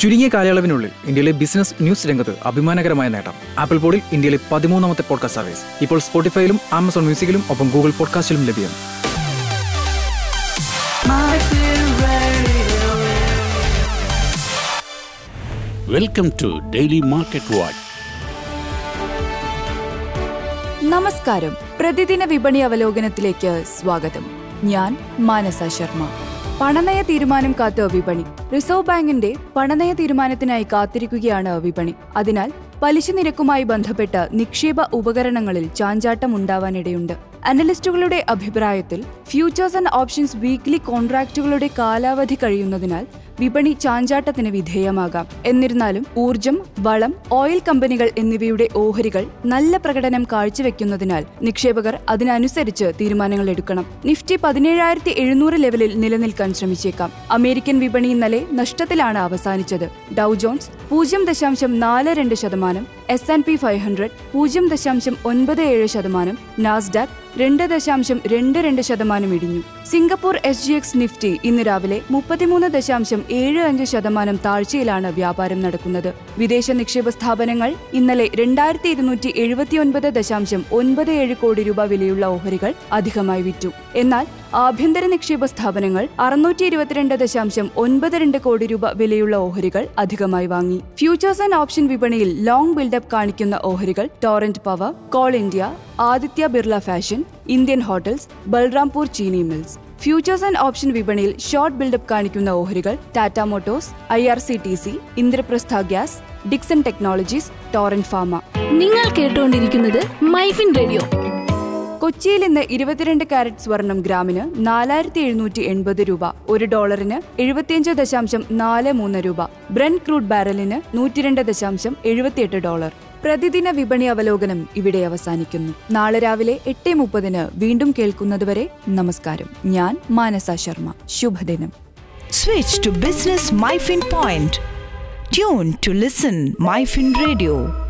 ചുരുങ്ങിയ കാലയളവിനുള്ളിൽ ഇന്ത്യയിലെ ബിസിനസ് ന്യൂസ് രംഗത്ത് അഭിമാനകരമായ നേട്ടം. ആപ്പിൾ പോഡിൽ ഇന്ത്യയിലെ പതിമൂന്നാമത്തെ പോഡ്കാസ്റ്റ് സർവീസ് ഇപ്പോൾ സ്പോട്ടിഫൈയിലും ആമസോൺ മ്യൂസിക്കിലും ഒപ്പം ഗൂഗിൾ പോഡ്കാസ്റ്റിലും ലഭ്യം. Welcome to daily market watch നമസ്കാരം. പ്രതിദിന വിപണി അവലോകനത്തിലേക്ക് സ്വാഗതം. ഞാൻ മാനസ ശർമ്മ. പണനയ തീരുമാനം കാത്ത് വിപണി. റിസർവ് ബാങ്കിന്റെ പണനയ തീരുമാനത്തിനായി കാത്തിരിക്കുകയാണ് വിപണി. അതിനാൽ പലിശ നിരക്കുമായി ബന്ധപ്പെട്ട് നിക്ഷേപ ഉപകരണങ്ങളിൽ ചാഞ്ചാട്ടം ഉണ്ടാവാനിടയുണ്ട് അനലിസ്റ്റുകളുടെ അഭിപ്രായത്തിൽ ഫ്യൂച്ചേഴ്സ് ആൻഡ് ഓപ്ഷൻസ് വീക്ക്ലി കോൺട്രാക്റ്റുകളുടെ കാലാവധി കഴിയുന്നതിനാൽ വിപണി ചാഞ്ചാട്ടത്തിന് വിധേയമാകാം. എന്നിരുന്നാലും ഊർജം വളം ഓയിൽ കമ്പനികൾ എന്നിവയുടെ ഓഹരികൾ നല്ല പ്രകടനം കാഴ്ചവെക്കുന്നതിനാൽ നിക്ഷേപകർ അതിനനുസരിച്ച് തീരുമാനങ്ങൾ എടുക്കണം. നിഫ്റ്റി പതിനേഴായിരത്തി എഴുന്നൂറ് ലെവലിൽ നിലനിൽക്കാൻ ശ്രമിച്ചേക്കാം. അമേരിക്കൻ വിപണി ഇന്നലെ നഷ്ടത്തിലാണ് അവസാനിച്ചത്. ഡൗ ജോൺസ് പൂജ്യം ദശാംശം നാല് രണ്ട് ശതമാനം S and P five hundred പൂജ്യം ദശാംശം ഒൻപത് ഏഴ് ശതമാനം നാസ്ഡാക് രണ്ട് ദശാംശം രണ്ട് രണ്ട് ശതമാനം ഇടിഞ്ഞു. Singapore S G X Nifty ഇന്ന് രാവിലെ മുപ്പത്തിമൂന്ന് ദശാംശം ഏഴ് അഞ്ച് ശതമാനം താഴ്ചയിലാണ് വ്യാപാരം നടക്കുന്നത്. വിദേശ നിക്ഷേപ സ്ഥാപനങ്ങൾ ഇന്നലെ രണ്ടായിരത്തി ഇരുന്നൂറ്റി എഴുപത്തിയൊൻപത് ദശാംശം ഒൻപത് ഏഴ് കോടി രൂപ വിലയുള്ള ഓഹരികൾ അധികമായി വിറ്റു. എന്നാൽ ആഭ്യന്തര നിക്ഷേപ സ്ഥാപനങ്ങൾ അറുന്നൂറ്റി ഇരുപത്തിരണ്ട് ദശാംശം ഒൻപത് രണ്ട് കോടി രൂപ വിലയുള്ള ഓഹരികൾ അധികമായി വാങ്ങി. ഫ്യൂച്ചേഴ്സ് ആൻഡ് ഓപ്ഷൻ വിപണിയിൽ ലോങ് ബിൽഡപ്പ് കാണിക്കുന്ന ഓഹരികൾ Torrent Power Coal India Aditya Birla fashion Indian hotels Balrampur Chini mills futures and option വിപണിയിൽ ഷോർട്ട് ബിൽഡപ്പ് കാണിക്കുന്ന ഓഹരികൾ Tata Motors I R C T C Indraprastha gas Dixon Technologies Torrent pharma നിങ്ങൾ കേട്ടുകൊണ്ടിരിക്കുന്നത് MyFin radio കൊച്ചിയിൽ ഇന്ന് ഇരുപത്തിരണ്ട് carrot സ്വർണം ഗ്രാമിന് നാലായിരത്തി എഴുന്നൂറ്റി എൺപത് രൂപ ഒരു ഡോളറിന് എഴുപത്തിയഞ്ച് ദശാംശം നാല് മൂന്ന് രൂപ ബ്രൻ ക്രൂഡ് ബാരലിന് നൂറ്റിരണ്ട് ദശാംശം എഴുപത്തിയെട്ട് ഡോളർ. പ്രതിദിന വിപണി അവലോകനം ഇവിടെ അവസാനിക്കുന്നു. നാളെ രാവിലെ എട്ട് മുപ്പതിന് വീണ്ടും കേൾക്കുന്നതുവരെ നമസ്കാരം. ഞാൻ മാനസ ശർമ്മ. ശുഭദിനം. Switch to Business MyFin Point. Tune to listen MyFin Radio.